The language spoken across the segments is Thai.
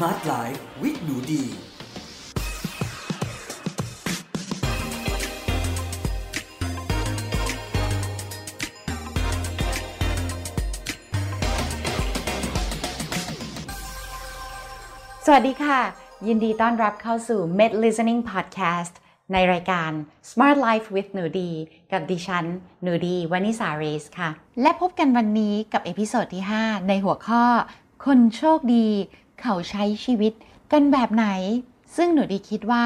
Smart Life with หนูดี สวัสดีค่ะ ยินดีต้อนรับเข้าสู่ Med Listening Podcast ในรายการ Smart Life with หนูดี กับดิฉันหนูดีวานิสาเรสค่ะ และพบกันวันนี้กับ episode ที่ 5 ในหัวข้อ คนโชคดี เขาใช้ชีวิตกันแบบไหน ซึ่งหนูดีคิดว่า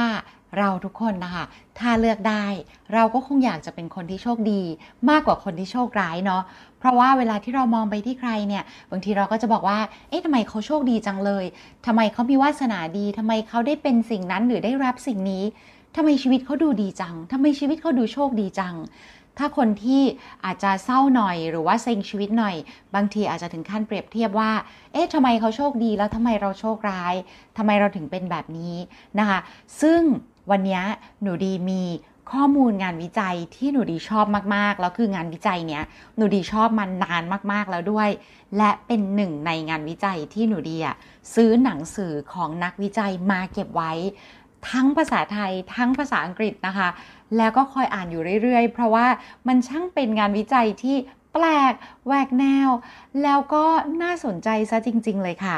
เราทุกคนนะคะ ถ้าเลือกได้ เราก็คงอยากจะเป็นคนที่โชคดี มากกว่าคนที่โชคร้ายเนาะ เพราะว่าเวลาที่เรามองไปที่ใครเนี่ย บางทีเราก็จะบอกว่า เอ๊ะทำไมเขาโชคดีจังเลยทำไมเขามีวาสนาดีทำไมเขาได้เป็นสิ่งนั้นหรือได้รับสิ่งนี้ทำไมชีวิตเขาดูดีจังทำไมชีวิตเขาดูโชคดีจัง ถ้าคนที่อาจจะเศร้าหน่อยหรือว่าเซ็งชีวิตหน่อย บางทีอาจจะถึงขั้นเปรียบเทียบว่า เอ๊ะทำไมเขาโชคดีแล้วทำไมเราโชคร้าย ทำไมเราถึงเป็นแบบนี้นะคะ ซึ่งวันนี้หนูดีมีข้อมูลงานวิจัยที่หนูดีชอบมากๆ แล้วคืองานวิจัยเนี้ยหนูดีชอบมันนานมากๆแล้วด้วย และเป็นหนึ่งในงานวิจัยที่หนูดีอะซื้อหนังสือของนักวิจัยมาเก็บไว้ ทั้งภาษาไทยทั้งภาษาอังกฤษนะคะ แล้วก็คอยอ่านอยู่เรื่อยๆ เพราะว่ามันช่างเป็นงานวิจัยที่แปลกแหวกแนว แล้วก็น่าสนใจซะจริง ๆ เลยค่ะ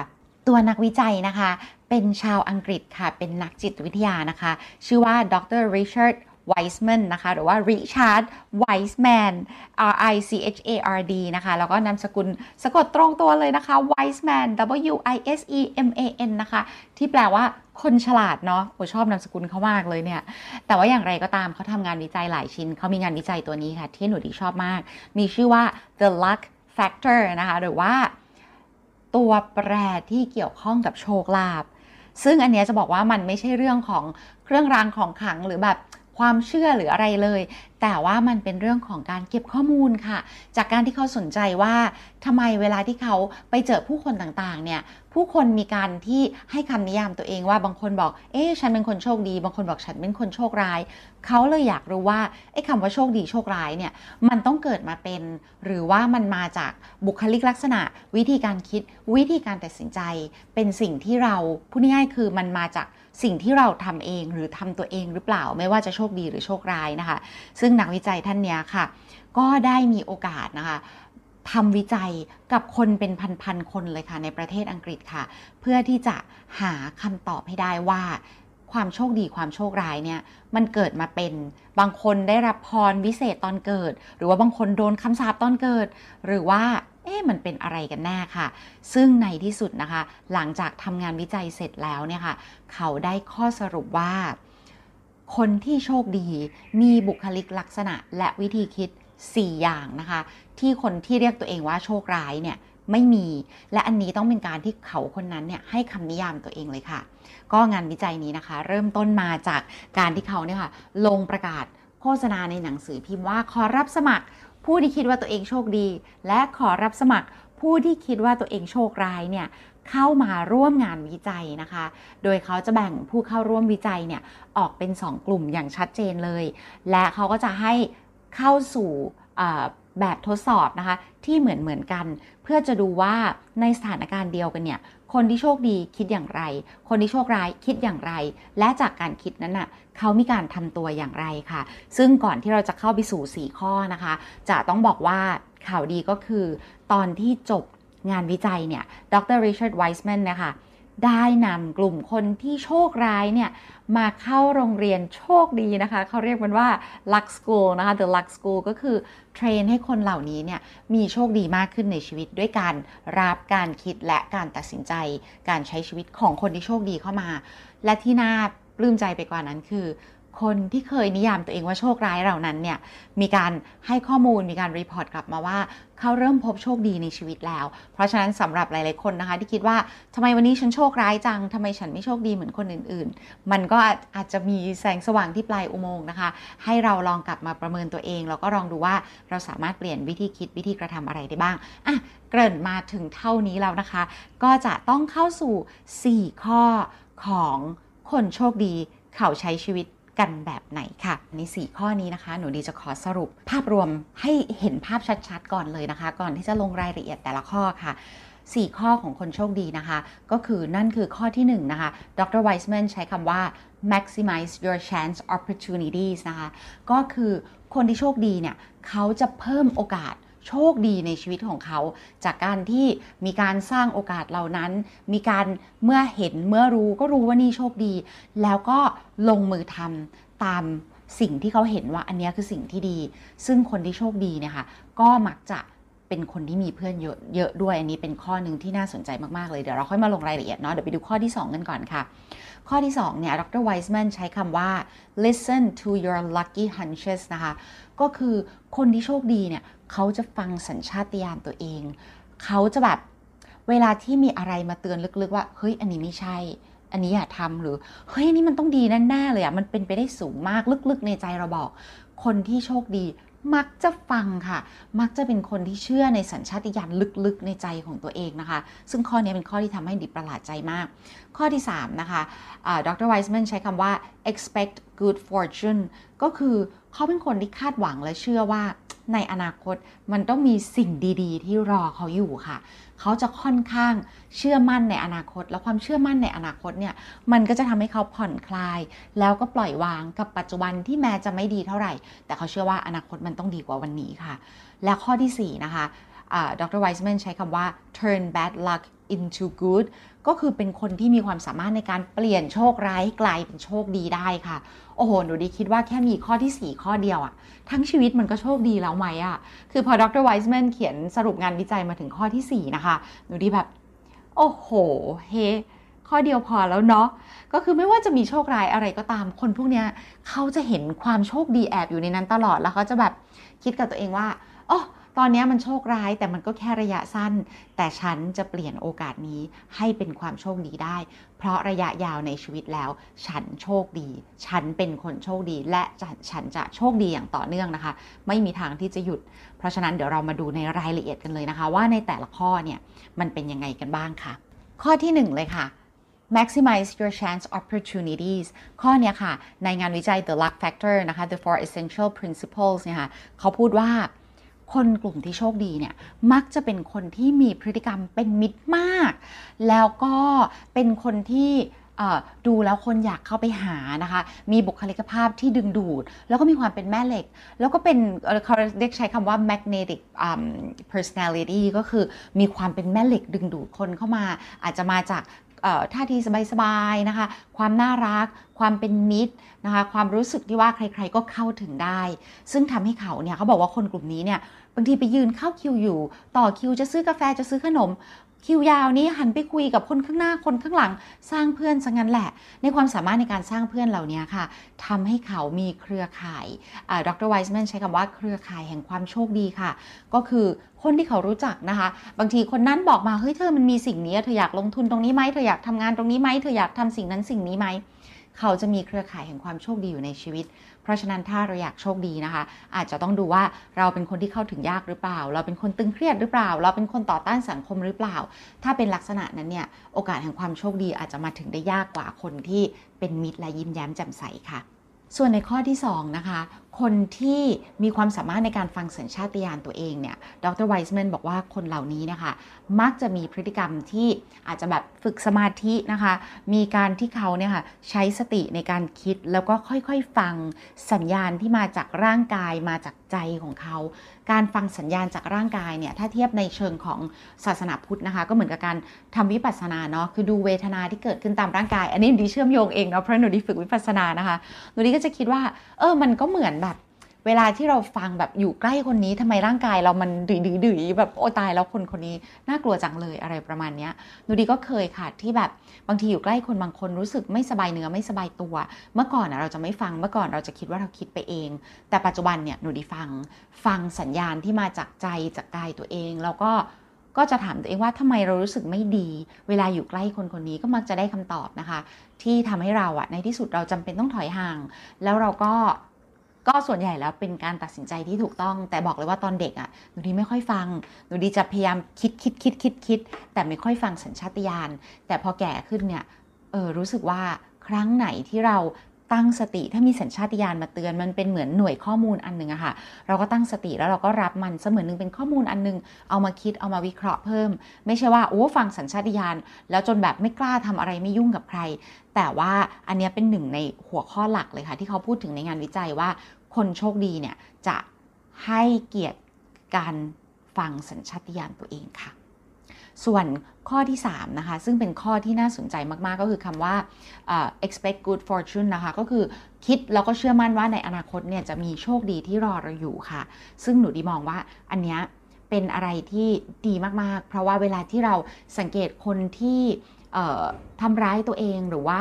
ตัวนักวิจัยนะคะ เป็นชาวอังกฤษค่ะ เป็นนักจิตวิทยานะคะ ชื่อว่าดรริชาร์ดไวส์แมนนะคะ หรือว่าริชาร์ดไวส์แมน R I C H A R D นะคะ แล้วก็นามสกุลสะกดตรงตัวเลยนะคะ Wiseman W I S E M A N นะคะ ที่แปลว่า คนฉลาดเนาะโอ้ชอบนามสกุลเขามากเลยเนี่ย แต่ว่าอย่างไรก็ตามเขาทำงานวิจัยหลายชิ้น เขามีงานวิจัยตัวนี้ค่ะ ที่หนูดีชอบมาก มีชื่อว่า the luck factor นะคะ หรือว่าตัวแปรที่เกี่ยวข้องกับโชคลาภซึ่งอันเนี้ยจะบอกว่ามันไม่ใช่เรื่องของเครื่องรางของขลังหรือแบบ ความเชื่อหรืออะไรเลย แต่ว่ามันเป็นเรื่องของการเก็บข้อมูลค่ะ จากการที่เขาสนใจว่าทำไมเวลาที่เขาไปเจอผู้คนต่างๆ เนี่ย ผู้คนมีการที่ให้คำนิยามตัวเองว่าบางคนบอก เอ๊ะฉันเป็นคนโชคดี บางคนบอกฉันเป็นคนโชคร้าย เขาเลยอยากรู้ว่าไอ้คำว่าโชคดีโชคร้ายเนี่ย มันต้องเกิดมาเป็น หรือว่ามันมาจากบุคลิกลักษณะ วิธีการคิด วิธีการตัดสินใจ เป็นสิ่งที่เราพูดง่ายๆคือมันมาจาก สิ่งที่เราทำเองหรือทำตัวเองหรือเปล่า ไม่ว่าจะโชคดีหรือโชคร้ายนะคะ ซึ่งนักวิจัยท่านนี้ค่ะ ก็ได้มีโอกาสนะคะทำวิจัยกับคนเป็นพันๆคนเลยค่ะในประเทศอังกฤษค่ะ เพื่อที่จะหาคำตอบให้ได้ว่าความโชคดีความโชคร้ายเนี่ยมันเกิดมาเป็นบางคนได้รับพรวิเศษตอนเกิด หรือว่าบางคนโดนคำสาปตอนเกิด หรือว่า เอ๊ะมันเป็นอะไรกันแน่ค่ะ ซึ่งในที่สุดนะคะ หลังจากทำงานวิจัยเสร็จแล้วเนี่ยค่ะ เขาได้ข้อสรุปว่า คนที่โชคดีมีบุคลิกลักษณะและวิธีคิด 4 อย่างนะคะ ที่คนที่เรียกตัวเองว่าโชคร้ายเนี่ยไม่มี และอันนี้ต้องเป็นการที่เขาคนนั้นเนี่ยให้คำนิยามตัวเองเลยค่ะ ก็งานวิจัยนี้นะคะ เริ่มต้นมาจากการที่เขาเนี่ยค่ะ ลงประกาศโฆษณาในหนังสือพิมพ์ว่าขอรับสมัคร ผู้ที่คิดว่าตัวเองโชคดี และขอรับสมัครผู้ที่คิดว่าตัวเองโชคร้ายเนี่ยเข้ามาร่วมงานวิจัยนะคะ โดยเขาจะแบ่งผู้เข้าร่วมวิจัยเนี่ยออกเป็น 2 กลุ่มอย่างชัดเจนเลย และเขาก็จะให้เข้าสู่แบบทดสอบนะคะที่เหมือนเหมือนกัน เพื่อจะดูว่าในสถานการณ์เดียวกันเนี่ย คนที่โชคดีคิดอย่างไร คนที่โชคร้ายคิดอย่างไร และจากการคิดนั้นน่ะเขามีการทำตัวอย่างไรค่ะ ซึ่งก่อนที่เราจะเข้าไปสู่ 4 ข้อนะคะ จะต้องบอกว่าข่าวดีก็คือ ตอนที่จบงานวิจัยเนี่ย ดรริชาร์ดไวส์แมนนะคะ ได้นำกลุ่มคนที่โชคร้ายเนี่ยมาเข้าโรงเรียนโชคดีนะคะ เขาเรียกมันว่า Luck School นะคะ The Luck School ก็คือ train ให้คนเหล่านี้เนี่ยมีโชคดีมากขึ้นในชีวิตด้วยการรับการคิดและการตัดสินใจ การใช้ชีวิตของคนที่โชคดีเข้ามา และที่น่าปลื้มใจไปกว่านั้นคือ คนที่เคยนิยามตัวเองว่าโชคร้ายเหล่านั้นเนี่ยมีการให้ข้อมูลมีการ report กลับมาว่าเขาเริ่มพบโชคดีในชีวิตแล้ว เพราะฉะนั้นสำหรับหลาย ๆ คนนะคะ ที่คิดว่าทำไมวันนี้ฉันโชคร้ายจังทำไมฉันไม่โชคดีเหมือนคนอื่น ๆ มันก็อาจจะมีแสงสว่างที่ปลายอุโมงค์นะคะ ให้เราลองกลับมาประเมินตัวเองแล้วก็ลองดูว่าเราสามารถเปลี่ยนวิธีคิดวิธีกระทำอะไรได้บ้างอะเกริ่นมาถึงเท่านี้แล้วนะคะ ก็จะต้องเข้าสู่ 4 ข้อของคนโชคดีเขาใช้ชีวิต กันแบบไหนค่ะใน 4 ข้อนี้นะคะ หนูดีจะขอสรุปภาพรวมให้เห็นภาพชัดๆ ก่อนเลยนะคะ ก่อนที่จะลงรายละเอียดแต่ละข้อค่ะ4 ข้อของคนโชคดีนะคะ ก็คือนั่นคือข้อที่ 1 นะคะ ดรไวส์แมนใช้คำว่า maximize your chance opportunities นะคะ ก็คือคนที่โชคดีเนี่ย เขาจะเพิ่มโอกาส โชคดีในชีวิตของเขา จากการที่มีการสร้างโอกาสเหล่านั้น มีการเมื่อเห็นเมื่อรู้ก็รู้ว่านี่โชคดี แล้วก็ลงมือทำตามสิ่งที่เขาเห็นว่าอันนี้คือสิ่งที่ดี ซึ่งคนที่โชคดีเนี่ยค่ะก็มักจะเป็นคนที่มีเพื่อนเยอะเยอะด้วย อันนี้เป็นข้อหนึ่งที่น่าสนใจมาก ๆ เลย เดี๋ยวเราค่อยมาลงรายละเอียดเนาะ เดี๋ยวไปดูข้อที่ 2 กันก่อนค่ะ ข้อที่ 2 เนี่ย ดรไวส์แมนใช้คำว่า listen to your lucky hunches นะคะ ก็คือคนที่โชคดีเนี่ย เขาจะฟังสัญชาตญาณตัวเอง เขาจะแบบเวลาที่มีอะไรมาเตือนลึกๆว่า เฮ้ย อันนี้ไม่ใช่ อันนี้อย่าทำหรือ เฮ้ยอันนี้มันต้องดีแน่ๆเลยอะมันเป็นไปได้สูงมากลึกๆ ในใจเราบอก คนที่โชคดีมักจะฟังค่ะ มักจะเป็นคนที่เชื่อในสัญชาตญาณลึกๆ ในใจของตัวเองนะคะ ซึ่งข้อนี้เป็นข้อที่ทำให้ดิประหลาดใจมาก ข้อที่ 3 นะคะดรไวส์แมนใช้คำว่า expect good fortune ก็คือเขาเป็นคนที่คาดหวังและเชื่อว่า ในอนาคตมันต้องมีสิ่งดีๆ ที่รอเขาอยู่ค่ะ เขาจะค่อนข้างเชื่อมั่นในอนาคต แล้วความเชื่อมั่นในอนาคตเนี่ยมันก็จะทำให้เขาผ่อนคลาย แล้วก็ปล่อยวางกับปัจจุบันที่แม้จะไม่ดีเท่าไหร่ แต่เขาเชื่อว่าอนาคตมันต้องดีกว่าวันนี้ค่ะ และข้อที่ 4 นะคะดรไวส์แมนใช้คำว่า turn bad luck into good ก็คือเป็นคนที่มีความสามารถในการเปลี่ยนโชคร้ายกลายเป็นโชคดีได้ค่ะ โอ้โห หนูดีคิดว่าแค่มีข้อที่ 4 ข้อเดียวอะทั้งชีวิตมันก็โชคดีแล้วไหมอะคือพอดรไวส์แมนเขียนสรุปงานวิจัยมาถึงข้อที่ 4 นะคะ หนูดีแบบ โอ้โห เฮข้อเดียวพอแล้วเนาะ ก็คือไม่ว่าจะมีโชคร้ายอะไรก็ตาม คนพวกเนี้ยเขาจะเห็นความโชคดีแอบอยู่ในนั้นตลอด แล้วเขาจะแบบคิดกับตัวเองว่าอ๋อ ตอนนี้มันโชคร้ายแต่มันก็แค่ระยะสั้น แต่ฉันจะเปลี่ยนโอกาสนี้ให้เป็นความโชคดีได้ เพราะระยะยาวในชีวิตแล้ว ฉันโชคดี ฉันเป็นคนโชคดี และฉันจะโชคดีอย่างต่อเนื่องนะคะ ไม่มีทางที่จะหยุด เพราะฉะนั้นเดี๋ยวเรามาดูในรายละเอียดกันเลยนะคะ ว่าในแต่ละข้อเนี่ยมันเป็นยังไงกันบ้างค่ะ ข้อที่ 1 เลยค่ะ maximize your chance opportunities ข้อนี้ค่ะ ในงานวิจัย the luck factor นะคะ the four essential principles เนี่ยค่ะเขาพูดว่า คนกลุ่มที่โชคดีเนี่ยมักจะเป็นคนที่มีพฤติกรรมเป็นมิตรมาก แล้วก็เป็นคนที่ดูแล้วคนอยากเข้าไปหานะคะ มีบุคลิกภาพที่ดึงดูด แล้วก็มีความเป็นแม่เหล็ก แล้วก็เป็นเขาเรียกใช้คำว่า magnetic um, personality ก็คือมีความเป็นแม่เหล็กดึงดูดคนเข้ามา อาจจะมาจากท่าทีสบายๆนะคะ ความน่ารัก ความเป็นมิตรนะคะ ความรู้สึกที่ว่าใครๆก็เข้าถึงได้ ซึ่งทำให้เขาเนี่ยเขาบอกว่าคนกลุ่มนี้เนี่ย บางทีไปยืนเข้าคิวอยู่ ต่อคิวจะซื้อกาแฟจะซื้อขนม คิวยาวนี้หันไปคุยกับคนข้างหน้าคนข้างหลัง สร้างเพื่อนซะงั้นแหละ ในความสามารถในการสร้างเพื่อนเหล่านี้ค่ะทำให้เขามีเครือข่ายดรไวส์แมนใช้คำว่าเครือข่ายแห่งความโชคดีค่ะ ก็คือคนที่เขารู้จักนะคะ บางทีคนนั้นบอกมาเฮ้ยเธอมันมีสิ่งนี้เธออยากลงทุนตรงนี้ไหมเธออยากทำงานตรงนี้ไหมเธออยากทำสิ่งนั้นสิ่งนี้ไหมเขาจะมีเครือข่ายแห่งความโชคดีอยู่ในชีวิต เพราะฉะนั้นถ้าเราอยากโชคดีนะคะ อาจจะต้องดูว่าเราเป็นคนที่เข้าถึงยากหรือเปล่า เราเป็นคนตึงเครียดหรือเปล่า เราเป็นคนต่อต้านสังคมหรือเปล่า ถ้าเป็นลักษณะนั้นเนี่ยโอกาสแห่งความโชคดีอาจจะมาถึงได้ยากกว่าคนที่เป็นมิตรและยิ้มแย้มแจ่มใสค่ะ ส่วนในข้อที่2นะคะ คนที่มีความสามารถในการฟังสัญชาติญาณตัวเองเนี่ย ดรไวส์แมนบอกว่าคนเหล่านี้นะคะ มักจะมีพฤติกรรมที่อาจจะแบบฝึกสมาธินะคะ มีการที่เขาเนี่ยค่ะใช้สติในการคิดแล้วก็ค่อยๆฟังสัญญาณที่มาจากร่างกายมาจากใจของเขา การฟังสัญญาณจากร่างกายเนี่ย ถ้าเทียบในเชิงของศาสนาพุทธนะคะ ก็เหมือนกับการทำวิปัสสนาเนาะ คือดูเวทนาที่เกิดขึ้นตามร่างกาย อันนี้หนูดีเชื่อมโยงเองเนาะ เพราะหนูดีฝึกวิปัสสนานะคะ หนูดีก็จะคิดว่า เออ มันก็เหมือน เวลาที่เราฟังแบบอยู่ใกล้คนนี้ทำไมร่างกายเรามันดื้อดื้อแบบโอ้ตายแล้วคนคนนี้น่ากลัวจังเลยอะไรประมาณนี้หนูดีก็เคยค่ะที่แบบบางทีอยู่ใกล้คนบางคนรู้สึกไม่สบายเนื้อไม่สบายตัว เมื่อก่อนนะเราจะไม่ฟังเมื่อก่อนเราจะคิดว่าเราคิดไปเอง แต่ปัจจุบันเนี่ยหนูดีฟังฟังสัญญาณที่มาจากใจจากกายตัวเอง แล้วก็ก็จะถามตัวเองว่าทำไมเรารู้สึกไม่ดี เวลาอยู่ใกล้คนคนนี้ก็มักจะได้คำตอบนะคะ ที่ทำให้เราอะในที่สุดเราจำเป็นต้องถอยห่าง แล้วเราก็ ก็ส่วนใหญ่แล้วเป็นการตัดสินใจที่ถูกต้อง แต่บอกเลยว่าตอนเด็กอะ่ะหนูดีไม่ค่อยฟังหนูดีจะพยายามคิดคิดคิดคิดคิดแต่ไม่ค่อยฟังสัญชาตญาณแต่พอแก่ขึ้นเนี่ยเออรู้สึกว่าครั้งไหนที่เรา ตั้งสติถ้ามีสัญชาติญาณมาเตือนมันเป็นเหมือนหน่วยข้อมูลอันหนึ่งอะค่ะ เราก็ตั้งสติแล้วเราก็รับมันเสมือนหนึ่งเป็นข้อมูลอันนึง เอามาคิดเอามาวิเคราะห์เพิ่ม ไม่ใช่ว่าโอ้ฟังสัญชาติญาณแล้วจนแบบไม่กล้าทำอะไรไม่ยุ่งกับใคร แต่ว่าอันนี้เป็นหนึ่งในหัวข้อหลักเลยค่ะ ที่เขาพูดถึงในงานวิจัยว่า คนโชคดีเนี่ยจะให้เกียรติการฟังสัญชาติญาณตัวเองค่ะ ส่วนข้อที่ 3 นะคะ ซึ่งเป็นข้อที่น่าสนใจมาก ๆ ก็คือคำว่า uh, expect good fortune นะคะ ก็คือคิดแล้วก็เชื่อมั่นว่าในอนาคตเนี่ยจะมีโชคดีที่รอเราอยู่ค่ะ ซึ่งหนูดีมองว่าอันเนี้ยเป็นอะไรที่ดีมาก ๆ เพราะว่าเวลาที่เราสังเกตคนที่ทำร้ายตัวเองหรือว่า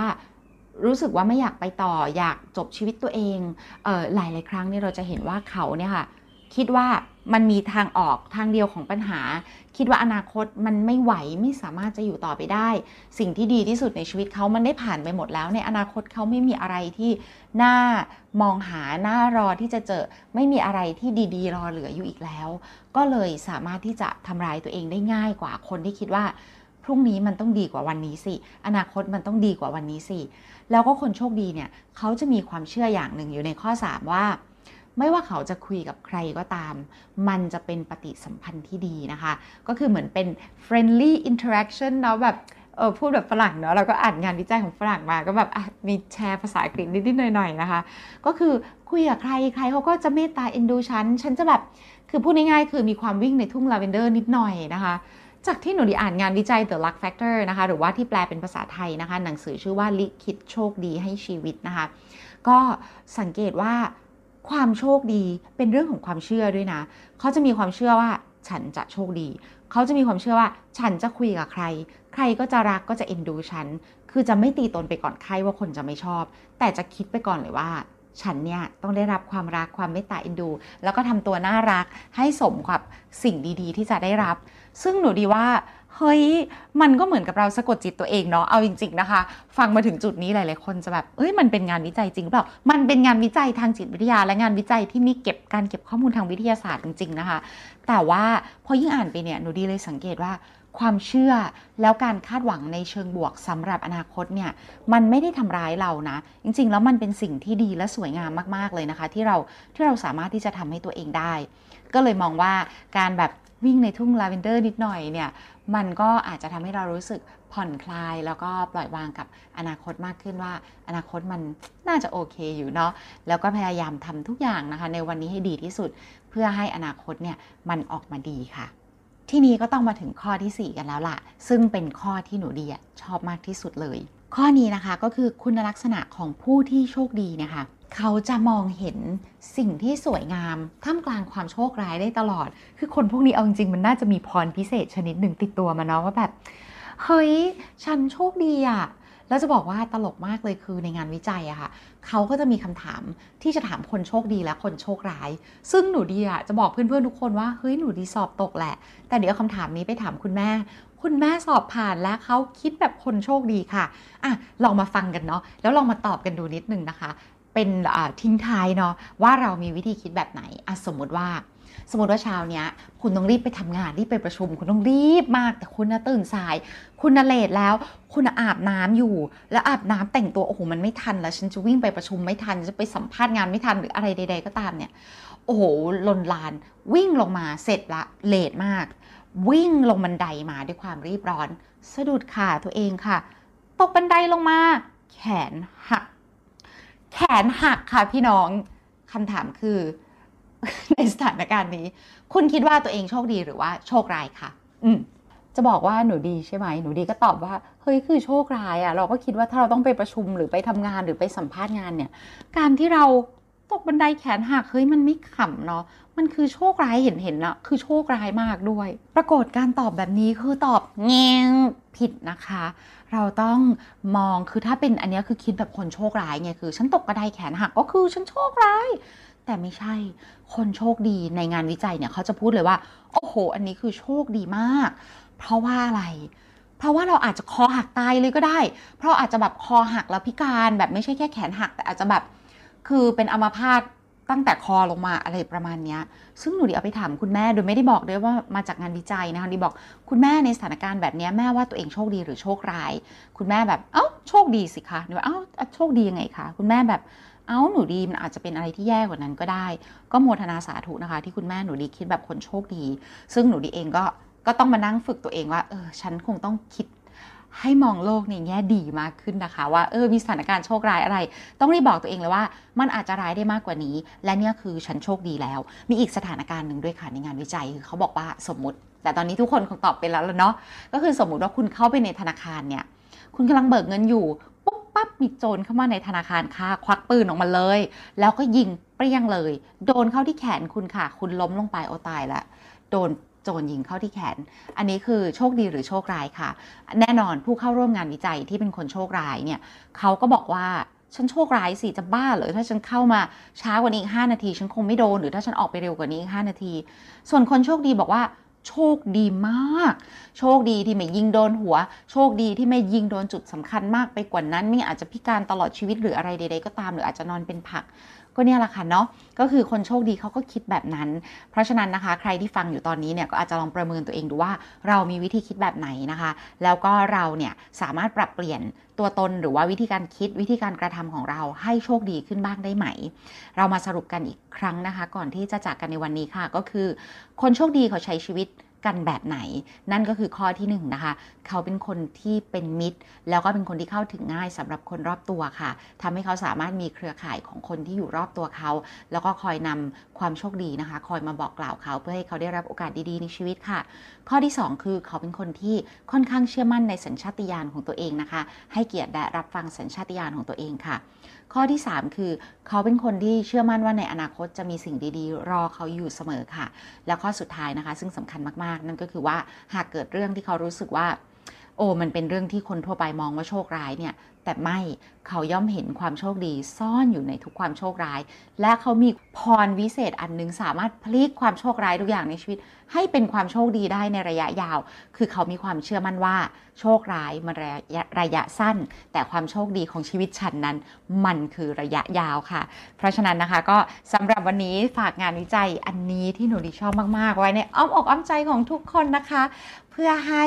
รู้สึกว่าไม่อยากไปต่ออยากจบชีวิตตัวเองเออหลายหลายครั้งเนี่ยเราจะเห็นว่าเขาเนี่ยค่ะคิดว่า มันมีทางออกทางเดียวของปัญหา คิดว่าอนาคตมันไม่ไหวไม่สามารถจะอยู่ต่อไปได้ สิ่งที่ดีที่สุดในชีวิตเขามันได้ผ่านไปหมดแล้ว ในอนาคตเขาไม่มีอะไรที่น่ามองหาหน้ารอที่จะเจอไม่มีอะไรที่ดีๆ รอเหลืออยู่อีกแล้ว ก็เลยสามารถที่จะทำลายตัวเองได้ง่ายกว่าคนที่คิดว่าพรุ่งนี้มันต้องดีกว่าวันนี้สิ อนาคตมันต้องดีกว่าวันนี้สิ แล้วก็คนโชคดีเนี่ยเขาจะมีความเชื่ออย่างหนึ่งอยู่ในข้อ 3 ว่า ไม่ว่าเขาจะคุยกับใครก็ตาม มันจะเป็นปฏิสัมพันธ์ที่ดีนะคะ ก็คือเหมือนเป็น friendly interaction เนาะแบบเออพูดแบบฝรั่งเนาะเราก็อ่านงานวิจัยของฝรั่งมาก็แบบมีแชร์ภาษาอังกฤษนิดๆหน่อยๆนะคะ ก็คือคุยกับใครใครเขาก็จะเมตตาเอ็นดูฉัน ฉันจะแบบคือพูดง่ายๆคือมีความวิ่งในทุ่งลาเวนเดอร์นิดหน่อยนะคะจากที่หนูไดีอ่านงานวิจัย The Luck Factor นะคะ หรือว่าที่แปลเป็นภาษาไทยนะคะ หนังสือชื่อว่าลิขิตโชคดีให้ชีวิตนะคะ ก็สังเกตว่า ความโชคดีเป็นเรื่องของความเชื่อด้วยนะ เขาจะมีความเชื่อว่าฉันจะโชคดี เขาจะมีความเชื่อว่า ฉันจะคุยกับใคร ใครก็จะรักก็จะเอ็นดูฉัน คือจะไม่ตีตนไปก่อนใครว่าคนจะไม่ชอบ แต่จะคิดไปก่อนเลยว่า ฉันเนี่ยต้องได้รับความรักความเมตตาเอ็นดู แล้วก็ทำตัวน่ารักให้สมกับสิ่งดีๆ ที่จะได้รับ ซึ่งหนูดีว่าเฮ้ย มันก็เหมือนกับเราสะกดจิตตัวเองเนาะ เอาจริง ๆ นะคะ ฟังมาถึงจุดนี้หลาย ๆ คนจะแบบ เอ้ย มันเป็นงานวิจัยจริงเปล่า มันเป็นงานวิจัยทางจิตวิทยา และงานวิจัยที่มีเก็บการเก็บข้อมูลทางวิทยาศาสตร์จริง ๆ นะคะ แต่ว่าพอยิ่งอ่านไปเนี่ย หนูดีเลยสังเกตว่า ความเชื่อแล้วการคาดหวังในเชิงบวกสำหรับอนาคตเนี่ย มันไม่ได้ทำร้ายเรานะ จริง ๆ แล้วมันเป็นสิ่งที่ดีและสวยงามมาก ๆ เลยนะคะ ที่เรา ที่เราสามารถที่จะทำให้ตัวเองได้ ก็เลยมองว่าการแบบ วิ่งในทุ่งลาเวนเดอร์นิดหน่อยเนี่ยมันก็อาจจะทำให้เรารู้สึกผ่อนคลาย แล้วก็ปล่อยวางกับอนาคตมากขึ้นว่า อนาคตมันน่าจะโอเคอยู่เนาะแล้วก็พยายามทำทุกอย่างนะคะ ในวันนี้ให้ดีที่สุด เพื่อให้อนาคตเนี่ยมันออกมาดีค่ะ ที่นี้ก็ต้องมาถึงข้อที่ 4 กันแล้วล่ะ ซึ่งเป็นข้อที่หนูดีชอบมากที่สุดเลย ข้อนี้นะคะก็คือคุณลักษณะของผู้ที่โชคดีนะคะ เขาจะมองเห็นสิ่งที่สวยงาม ท่ามกลางความโชคร้ายได้ตลอด คือคนพวกนี้เอาจริงๆมันน่าจะมีพรพิเศษชนิดหนึ่งติดตัวมาเนาะว่าแบบ เฮ้ย ฉันโชคดีอะแล้วจะบอกว่าตลกมากเลยคือในงานวิจัยอะค่ะเขาก็จะมีคำถามที่จะถามคนโชคดีและคนโชคร้าย ซึ่งหนูดีอะจะบอกเพื่อนๆทุกคนว่าเฮ้ยหนูดีสอบตกแหละ แต่เดี๋ยวคำถามนี้ไปถามคุณแม่ คุณแม่สอบผ่านแล้วเขาคิดแบบคนโชคดีค่ะอะลองมาฟังกันเนาะแล้วลองมาตอบกันดูนิดนึงนะคะ เป็นทิ้งท้ายเนาะว่าเรามีวิธีคิดแบบไหนอสมมติว่า สมมติว่าเช้าเนี้ย คุณต้องรีบไปทำงานรีบไปประชุม คุณต้องรีบมากแต่คุณน่ะตื่นสาย คุณน่ะเลทแล้ว คุณอาบน้ำอยู่ แล้วอาบน้ำแต่งตัวโอ้โหมันไม่ทันแล้วฉันจะวิ่งไปประชุมไม่ทันจะไปสัมภาษณ์งานไม่ทันหรืออะไรใด ๆ ก็ตามเนี่ย โอ้โหลนลานวิ่งลงมาเสร็จละเลทมาก วิ่งลงบันไดมาด้วยความรีบร้อน สะดุดขาตัวเองค่ะ ตกบันไดลงมา แขนหัก แขนหักค่ะพี่น้องคำถามคือ ในสถานการณ์นี้ คุณคิดว่าตัวเองโชคดีหรือว่าโชคร้ายค่ะอืมจะบอกว่าหนูดีใช่ไหมหนูดีก็ตอบว่าเฮ้ยคือโชคร้ายอะ่ะเราก็คิดว่าถ้าเราต้องไปประชุมหรือไปทำงานหรือไปสัมภาษณ์งานเนี่ย การที่เรา ตกบันไดแขนหักเฮ้ยมันไม่ขำเนาะมันคือโชคร้ายเห็นเห็นนะคือโชคร้ายมากด้วย ปรากฏการตอบแบบนี้คือตอบแงงผิดนะคะ เราต้องมองคือถ้าเป็นอันนี้คือคิดแบบคนโชคร้ายไงคือ ฉันตกกระไดแขนหักก็คือฉันโชคร้าย แต่ไม่ใช่คนโชคดีในงานวิจัยเนี่ยเขาจะพูดเลยว่า โอ้โห อันนี้คือโชคดีมาก เพราะว่าอะไรเพราะว่าเราอาจจะคอหักตายเลยก็ได้ เพราะอาจจะแบบคอหักแล้วพิการแบบไม่ใช่แค่แขนหักแต่อาจจะแบบ คือเป็นอัมพาตตั้งแต่คอลงมาอะไรประมาณนี้ ซึ่งหนูดีเอาไปถามคุณแม่โดยไม่ได้บอกด้วยว่ามาจากงานวิจัยนะคะดีบอกคุณแม่ในสถานการณ์แบบนี้แม่ว่าตัวเองโชคดีหรือโชคร้าย คุณแม่แบบ เอ้าโชคดีสิคะหนูว่าเอ้าโชคดียังไงคะคุณแม่แบบ เอ้าหนูดีมันอาจจะเป็นอะไรที่แย่กว่านั้นก็ได้ ก็โมทนาสาธุนะคะ ที่คุณแม่หนูดีคิดแบบคนโชคดี ซึ่งหนูดีเองก็ก็ต้องมานั่งฝึกตัวเองว่าเออฉันคงต้องคิด ให้มองโลกในแง่ดีมากขึ้นนะคะ ว่าเออมีสถานการณ์โชคร้ายอะไร ต้องรีบบอกตัวเองเลยว่า มันอาจจะร้ายได้มากกว่านี้ และเนี่ยคือฉันโชคดีแล้ว มีอีกสถานการณ์หนึ่งด้วยค่ะในงานวิจัยคือเขาบอกว่าสมมติ แต่ตอนนี้ทุกคนคงตอบไปแล้วแล้วเนาะก็คือสมมุติว่าคุณเข้าไปในธนาคารเนี่ยคุณกำลังเบิกเงินอยู่ปุ๊บปั๊บมีโจรเข้ามาในธนาคารค่ะ ควักปืนออกมาเลย แล้วก็ยิงเปรี้ยงเลย โดนเข้าที่แขนคุณค่ะ คุณล้มลงไปโอตายละโดน โจรยิงเข้าที่แขน อันนี้คือโชคดีหรือโชคร้ายค่ะ แน่นอนผู้เข้าร่วมงานวิจัยที่เป็นคนโชคร้ายเนี่ยเขาก็บอกว่าฉันโชคร้ายสิจะบ้าเหรอถ้าฉันเข้ามาช้ากว่านี้อีก 5 นาที ฉันคงไม่โดน หรือถ้าฉันออกไปเร็วกว่านี้อีก 5 นาที ส่วนคนโชคดีบอกว่าโชคดีมาก โชคดีที่ไม่ยิงโดนหัว โชคดีที่ไม่ยิงโดนจุดสำคัญมากไปกว่านั้นไม่อาจจะพิการตลอดชีวิตหรืออะไรใดๆก็ตาม หรืออาจจะนอนเป็นผัก ก็เนี่ยแหละค่ะเนาะก็คือคนโชคดีเขาก็คิดแบบนั้น เพราะฉะนั้นนะคะ ใครที่ฟังอยู่ตอนนี้เนี่ยก็อาจจะลองประเมินตัวเองดูว่าเรามีวิธีคิดแบบไหนนะคะ แล้วก็เราเนี่ยสามารถปรับเปลี่ยนตัวตนหรือว่าวิธีการคิดวิธีการกระทำของเราให้โชคดีขึ้นบ้างได้ไหม เรามาสรุปกันอีกครั้งนะคะ ก่อนที่จะจากกันในวันนี้ค่ะ ก็คือ คนโชคดีเขาใช้ชีวิต กันแบบไหน นั่นก็คือข้อที่1นนะคะเขาเป็นคนที่เป็นมิตร แล้วก็เป็นคนที่เข้าถึงง่ายสำหรับคนรอบตัวค่ะทำให้เขาสามารถมีเครือข่ายของคนที่อยู่รอบตัวเขา แล้วก็คอยนำความโชคดีนะคะ คอยมาบอกกล่าวเขาเพื่อให้เขาได้รับโอกาสดีๆในชีวิตค่ะข้อที่ 2 คือเขาเป็นคนที่ค่อนข้างเชื่อมั่นในสัญชาตญาณของตัวเองนะคะ ให้เกียรติและรับฟังสัญชาตญาณของตัวเองค่ะ ข้อที่ 3 คือ เขาเป็นคนที่เชื่อมั่นว่าในอนาคตจะมีสิ่งดีๆ รอเขาอยู่เสมอค่ะ แล้วข้อสุดท้ายนะคะ ซึ่งสำคัญมากๆ นั่นก็คือว่าหากเกิดเรื่องที่เขารู้สึกว่าโอ้มันเป็นเรื่องที่คนทั่วไปมองว่าโชคร้ายเนี่ย แต่ไม่ เขาย่อมเห็นความโชคดีซ่อนอยู่ในทุกความโชคร้าย และเขามีพรวิเศษอันหนึงสามารถพลิกความโชคร้ายทุกอย่างในชีวิต ให้เป็นความโชคดีได้ในระยะยาว คือเขามีความเชื่อมั่นว่า โชคร้ายมันระยะระยะสั้น แต่ความโชคดีของชีวิตฉันนั้น มันคือระยะยาวค่ะ เพราะฉะนั้นนะคะก็สำหรับวันนี้ฝากงานวิจัยอันนี้ที่หนูดีชอบมากๆ ไว้ในอ้อมอกอ้อมใจของทุกคนนะคะ เพื่อให้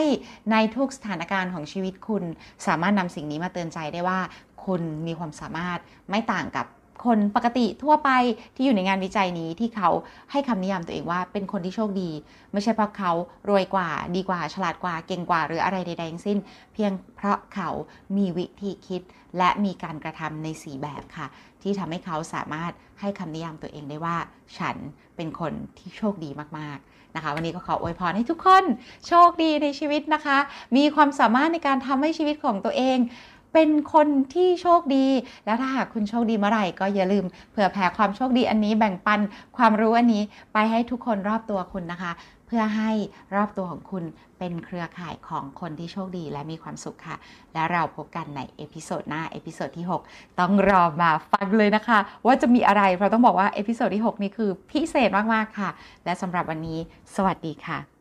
ในทุกสถานการณ์ของชีวิตคุณ สามารถนำสิ่งนี้มาเตือนใจได้ว่า คุณมีความสามารถไม่ต่างกับคนปกติทั่วไปที่อยู่ในงานวิจัยนี้ที่เขาให้คำนิยามตัวเองว่าเป็นคนที่โชคดี ไม่ใช่เพราะเขารวยกว่าดีกว่า ฉลาดกว่าเก่งกว่า หรืออะไรใดๆทั้งสิ้น เพียงเพราะเขามีวิธีคิด และมีการกระทำในสีแบบค่ะ ที่ทำให้เขาสามารถให้คำนิยามตัวเองได้ว่า ฉันเป็นคนที่โชคดีมากๆนะคะ วันนี้ก็ขออวยพรให้ทุกคนโชคดีในชีวิตนะคะ มีความสามารถในการทำให้ชีวิตของตัวเอง เป็นคนที่โชคดี แล้วถ้าหากคุณโชคดีเมื่อไหร่ก็อย่าลืมเผื่อแผ่ความโชคดีอันนี้แบ่งปันความรู้อันนี้ไปให้ทุกคนรอบตัวคุณนะคะ เพื่อให้รอบตัวของคุณเป็นเครือข่ายของคนที่โชคดีและมีความสุขค่ะ และเราพบกันใน episode หน้า episode ที่ 6 ต้องรอมาฟังเลยนะคะ ว่าจะมีอะไรเพราะต้องบอกว่า episode ที่ 6 นี้คือพิเศษมาก ๆ ค่ะ และสำหรับวันนี้ สวัสดีค่ะ